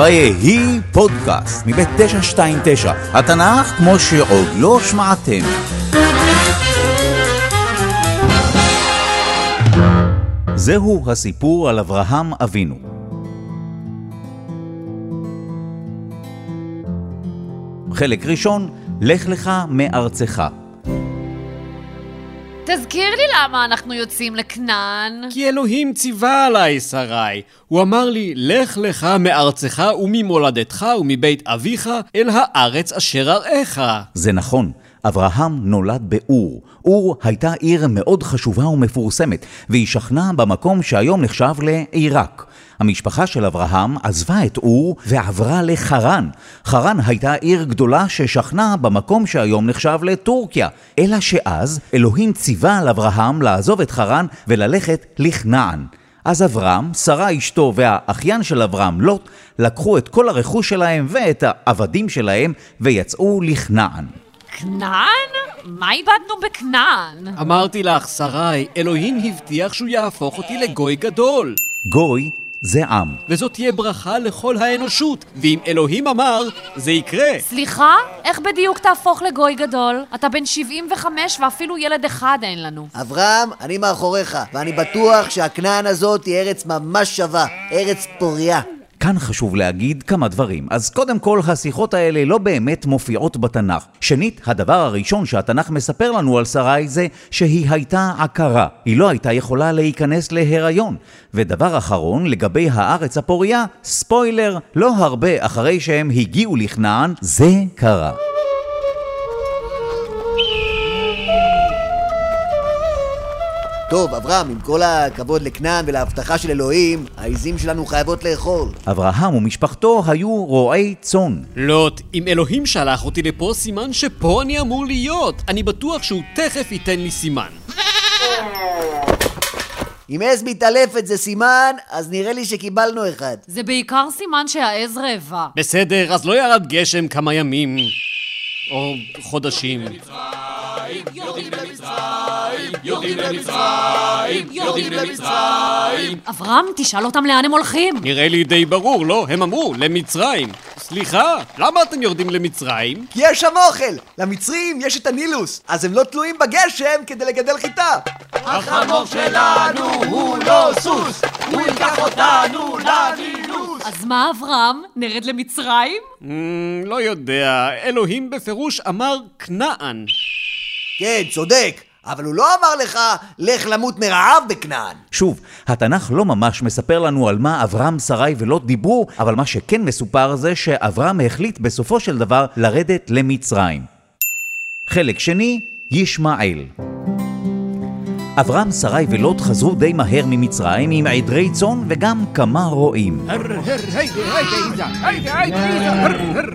ויהי פודקאסט מבית 929, התנ"ך כמו שעוד לא שמעתם. זהו הסיפור על אברהם אבינו. חלק ראשון, לך לך מארצך. תזכיר לי למה אנחנו יוצאים לכנען. כי אלוהים ציווה עליי, שרי. הוא אמר לי, לך לך מארצך וממולדתך ומבית אביך אל הארץ אשר אראך. זה נכון, אברהם נולד באור. אור הייתה עיר מאוד חשובה ומפורסמת, והיא שכנה במקום שהיום נחשב לעיראק. המשפחה של אברהם עזבה את אור ועברה לחרן. חרן הייתה עיר גדולה ששכנה במקום שהיום נחשב לטורקיה. אלא שאז אלוהים ציווה על אברהם לעזוב את חרן וללכת לכנען. אז אברהם, שרה אשתו והאחיין של אברהם, לוט, לקחו את כל הרכוש שלהם ואת העבדים שלהם ויצאו לכנען. כנען? מה איבדנו בכנען? אמרתי לך, שרי, אלוהים הבטיח שהוא יהפוך אותי לגוי גדול. גוי זה עם. וזאת תהיה ברכה לכל האנושות. ואם אלוהים אמר, זה יקרה. סליחה? איך בדיוק תהפוך לגוי גדול? אתה בן 75 ואפילו ילד אחד אין לנו. אברהם, אני מאחוריך, ואני בטוח שהכנען הזאת היא ארץ ממש שווה, ארץ פוריה. כאן חשוב להגיד כמה דברים. אז קודם כל, השיחות האלה לא באמת מופיעות בתנ"ך. שנית, הדבר הראשון שהתנ"ך מספר לנו על שרי זה שהיא הייתה עקרה. היא לא הייתה יכולה להיכנס להיריון. ודבר אחרון, לגבי הארץ הפוריה, ספוילר, לא הרבה אחרי שהם הגיעו לכנען, זה קרה. טוב, אברהם, עם כל הכבוד לכנען ולהבטחה של אלוהים, העיזים שלנו חייבות לאכול. אברהם ומשפחתו היו רועי צאן. לוט, אם אלוהים שלח אותי לפה, סימן שפה אני אמור להיות. אני בטוח שהוא תכף ייתן לי סימן. אם עז מתעלפת זה סימן, אז נראה לי שקיבלנו אחד. זה בעיקר סימן שהעז רעבה. בסדר, אז לא ירד גשם כמה ימים. או חודשים. אברהם, תשאל אותם לאן הם הולכים. נראה לי די ברור, לא? הם אמרו, למצרים. סליחה, למה אתם יורדים למצרים? כי יש שם אוכל! למצרים יש את הנילוס, אז הם לא תלויים בגשם כדי לגדל חיטה! החמור שלנו הוא לא סוס, הוא ייקח אותנו לנילוס! אז מה, אברהם? נרד למצרים? Mm, לא יודע, אלוהים בפירוש אמר כנען. כן, צודק. אבל הוא לא אמר לך, לך למות מרעב בכנען. שוב, התנ"ך לא ממש מספר לנו על מה אברהם, שרי ולוט דיברו, אבל מה שכן מסופר זה שאברהם החליט בסופו של דבר לרדת למצרים. חלק שני, ישמעאל. אברהם, שרי ולוט חזרו די מהר ממצרים עם עדרי צאן וגם כמה רועים.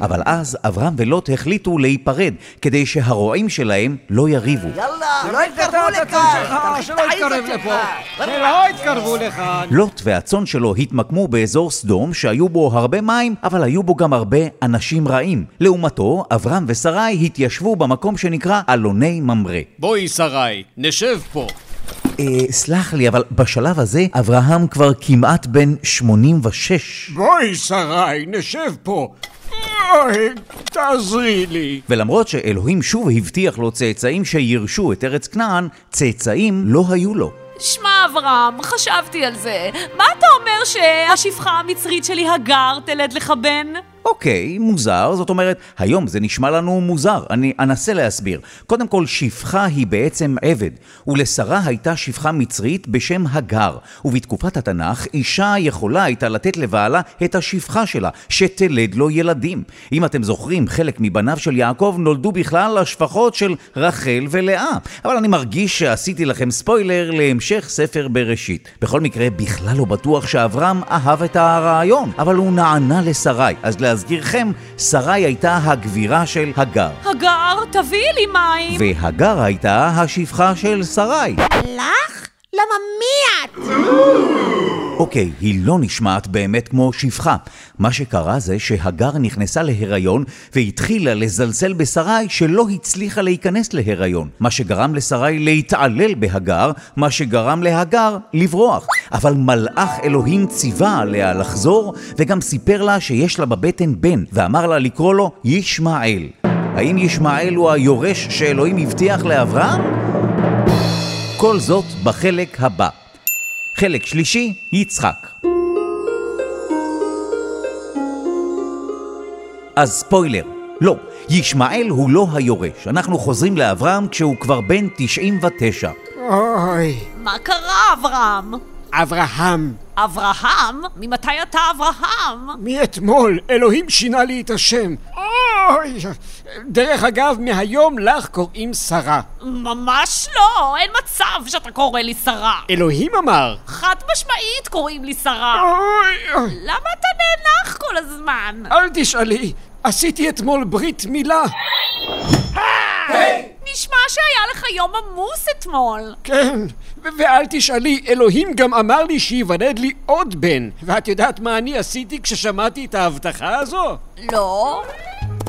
אבל אז אברהם ולוט החליטו להיפרד כדי שהרועים שלהם לא יריבו. יאללה, לא יתקרבו לכאן! לוט והצאן שלו התמקמו באזור סדום שהיו בו הרבה מים, אבל היו בו גם הרבה אנשים רעים. לעומתו, אברהם ושרי התיישבו במקום שנקרא אלוני ממרא. בואי, שרי, נשב פה. אה, סלח לי, אבל בשלב הזה אברהם כבר כמעט בן 86. בואי, שרי, נשב פה. אוי, תעזרי לי. ולמרות שאלוהים שוב הבטיח לו צאצאים שירשו את ארץ כנען, צאצאים לא היו לו. שמע, אברהם, חשבתי על זה. מה אתה אומר שהשפחה המצרית שלי הגר תלד לך בן? אוקיי, מוזר, זאת אומרת, היום זה נשמע לנו מוזר, אני אנסה להסביר. קודם כל, שפחה היא בעצם עבד, ולשרה הייתה שפחה מצרית בשם הגר, ובתקופת התנ"ך אישה יכולה הייתה לתת לבעלה את השפחה שלה, שתלד לו ילדים. אם אתם זוכרים, חלק מבניו של יעקב נולדו בכלל לשפחות של רחל ולאה, אבל אני מרגיש שעשיתי לכם ספוילר להמשך ספר בראשית. בכל מקרה, בכלל לא בטוח שאברהם אהב את הרעיון, אבל הוא נענה לשרי, אז להזכירכם, שרי הייתה הגבירה של הגר. הגר, תביאי לי מים. והגר הייתה השפחה של שרי. לך? למה מי את? אוקיי, היא לא נשמעת באמת כמו שפחה. מה שקרה זה שהגר נכנסה להיריון והתחילה לזלזל בשרי שלא הצליחה להיכנס להיריון. מה שגרם לשרי להתעלל בהגר, מה שגרם להגר לברוח. אבל מלאך אלוהים ציווה עליה לחזור, וגם סיפר לה שיש לה בבטן בן, ואמר לה לקרוא לו ישמעאל. האם ישמעאל הוא היורש שאלוהים הבטיח לאברהם? כל זאת בחלק הבא. חלק שלישי, יצחק. אז ספוילר, לא, ישמעאל הוא לא היורש. אנחנו חוזרים לאברהם כשהוא כבר בן 99. אוי, מה קרה, אברהם? אברהם, אברהם? ממתי אתה אברהם? מאתמול אלוהים שינה לי את השם. אוי, דרך אגב, מהיום לך קוראים שרה. ממש לא, אין מצב שאתה קורא לי שרה. אלוהים אמר. חד משמעית קוראים לי שרה. אוי, אוי, למה אתה נאנח כל הזמן? אל תשאלי, עשיתי אתמול ברית מילה. נשמע שהיה לך יום עמוס אתמול. כן, ואל תשאלי, אלוהים גם אמר לי שייוולד לי עוד בן. ואת יודעת מה אני עשיתי כששמעתי את ההבטחה הזו? לא?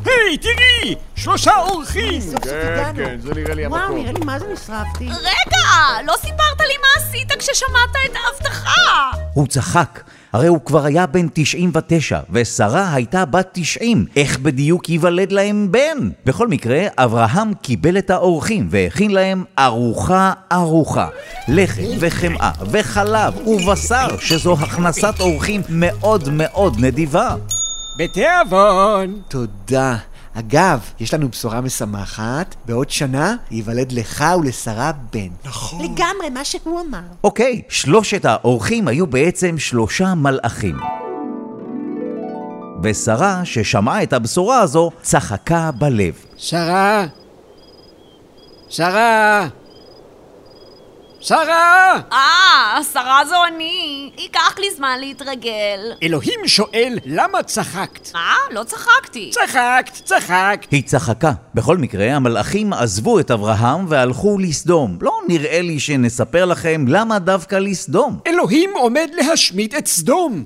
היי, תראי! שלושה אורחים! סוף הגענו. זה נראה לי וואו, נראה לי מה זה נשרפתי. רגע, לא סיפרת לי מה עשית כששמעת את ההבטחה. הוא צחק, הרי הוא כבר היה בן 99, ושרה הייתה בת 90. איך בדיוק ייוולד להם בן? בכל מקרה, אברהם קיבל את האורחים והכין להם ארוחה ארוחה. לחם וחמאה וחלב ובשר, שזו הכנסת אורחים מאוד מאוד נדיבה. בתיאבון! תודה. אגב, יש לנו בשורה משמחת, בעוד שנה ייוולד לך ולשרה בן. נכון. לגמרי, מה שהוא אמר. אוקיי, שלושת האורחים היו בעצם שלושה מלאכים. ושרה, ששמעה את הבשורה הזו, צחקה בלב. שרה? שרה? שרה! אה, שרה זו אני. ייקח לי זמן להתרגל. אלוהים שואל למה צחקת. מה? לא צחקתי. צחקת, צחקת. היא צחקה. בכל מקרה, המלאכים עזבו את אברהם והלכו לסדום. לא נראה לי שנספר לכם למה דווקא לסדום. אלוהים עומד להשמיד את סדום.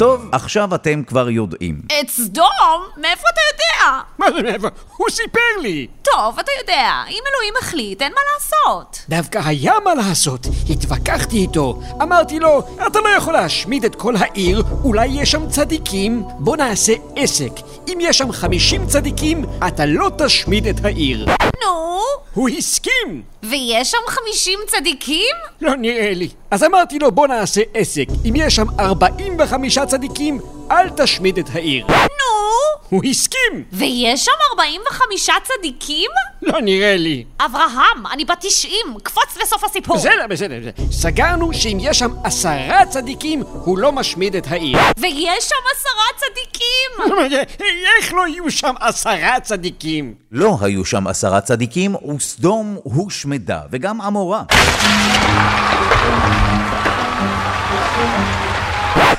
טוב, עכשיו אתם כבר יודעים. את סדום? מאיפה אתה יודע? מה זה מאיפה? הוא סיפר לי. טוב, אתה יודע, אם אלוהים החליט, אין מה לעשות. דווקא היה מה לעשות. התווכחתי איתו. אמרתי לו, אתה לא יכול להשמיד את כל העיר, אולי יש שם צדיקים? בוא נעשה עסק. אם יש שם 50 צדיקים, אתה לא תשמיד את העיר. נו, הוא הסכים! ויש שם 50 צדיקים? לא נראה לי. אז אמרתי לו, בוא נעשה עסק. אם יש שם 45 צדיקים, אל תשמיד את העיר. נו, הוא הסכים! ויש שם 45 צדיקים? לא נראה לי. אברהם, אני בת 90, קפוץ לסוף הסיפור. בסדר, בסדר, בסדר. סגרנו שאם יש שם עשרה צדיקים, הוא לא משמיד את העיר. ויש שם עשרה צדיקים! איך לא יהיו שם עשרה צדיקים? לא היו שם עשרה צדיקים, וסדום הושמדה, וגם עמורה.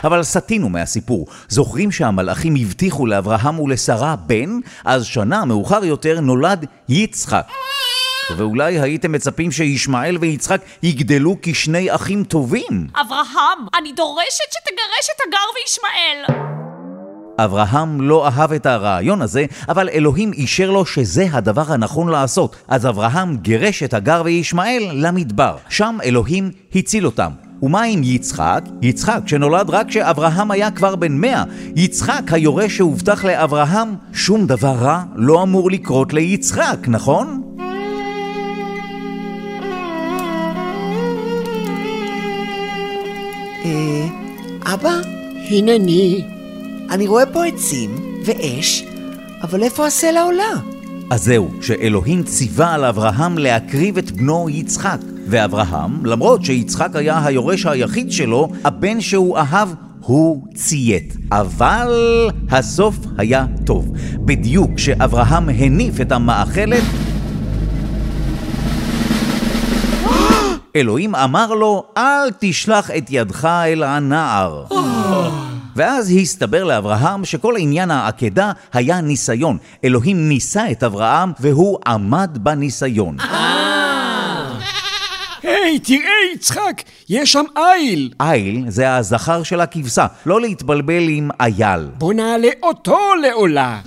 אבל סטינו מהסיפור. זוכרים שהמלאכים הבטיחו לאברהם ולשרה בן? אז שנה מאוחר יותר נולד יצחק. ואולי הייתם מצפים שישמעאל ויצחק יגדלו כשני אחים טובים. אברהם, אני דורשת שתגרש את הגר וישמעאל. אברהם לא אהב את הרעיון הזה, אבל אלוהים אישר לו שזה הדבר הנכון לעשות. אז אברהם גירש את הגר וישמעאל למדבר. שם אלוהים הציל אותם. ומה עם יצחק? יצחק שנולד רק כשאברהם היה כבר בן מאה. יצחק היורש שהובטח לאברהם, שום דבר רע לא אמור לקרות ליצחק, נכון? אה, אבא, הנני. אני רואה פה עצים ואש, אבל איפה הסלע עולה? אז זהו, שאלוהים ציווה על אברהם להקריב את בנו יצחק. ואברהם, למרות שיצחק היה היורש היחיד שלו, הבן שהוא אהב, הוא ציית. אבל הסוף היה טוב. בדיוק כשאברהם הניף את המאכלת, אלוהים אמר לו, אל תשלח את ידך אל הנער. ואז הסתבר לאברהם שכל עניין העקדה היה ניסיון. אלוהים ניסה את אברהם והוא עמד בניסיון. היי, תראה, יצחק, יש שם איל. איל זה הזכר של הכבשה, לא להתבלבל עם אייל. בוא נעלה אותו לעולה.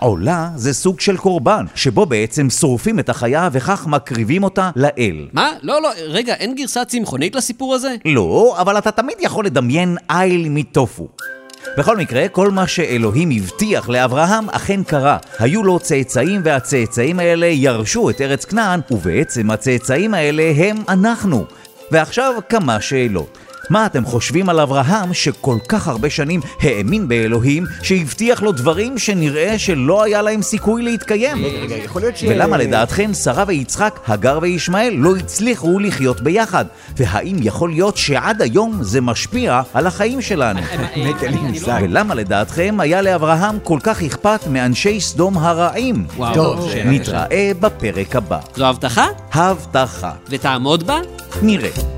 עולה זה סוג של קורבן, שבו בעצם שורפים את החיה וכך מקריבים אותה לאל. מה? לא, לא, רגע, אין גרסה צמחונית לסיפור הזה? לא, אבל אתה תמיד יכול לדמיין איל מטופו. בכל מקרה, כל מה שאלוהים הבטיח לאברהם אכן קרה. היו לו צאצאים והצאצאים האלה ירשו את ארץ כנען, ובעצם הצאצאים האלה הם אנחנו. ועכשיו כמה שאלות. מה אתם חושבים על אברהם שכל כך הרבה שנים האמין באלוהים שהבטיח לו דברים שנראה שלא היה להם סיכוי להתקיים? רגע, יכול להיות ש... ולמה לדעתכם שרה ויצחק, הגר וישמעאל לא הצליחו לחיות ביחד? והאם יכול להיות שעד היום זה משפיע על החיים שלנו? ולמה לדעתכם היה לאברהם כל כך אכפת מאנשי סדום הרעים? טוב, נתראה בפרק הבא. זו הבטחה? הבטחה. ותעמוד בה? נראה.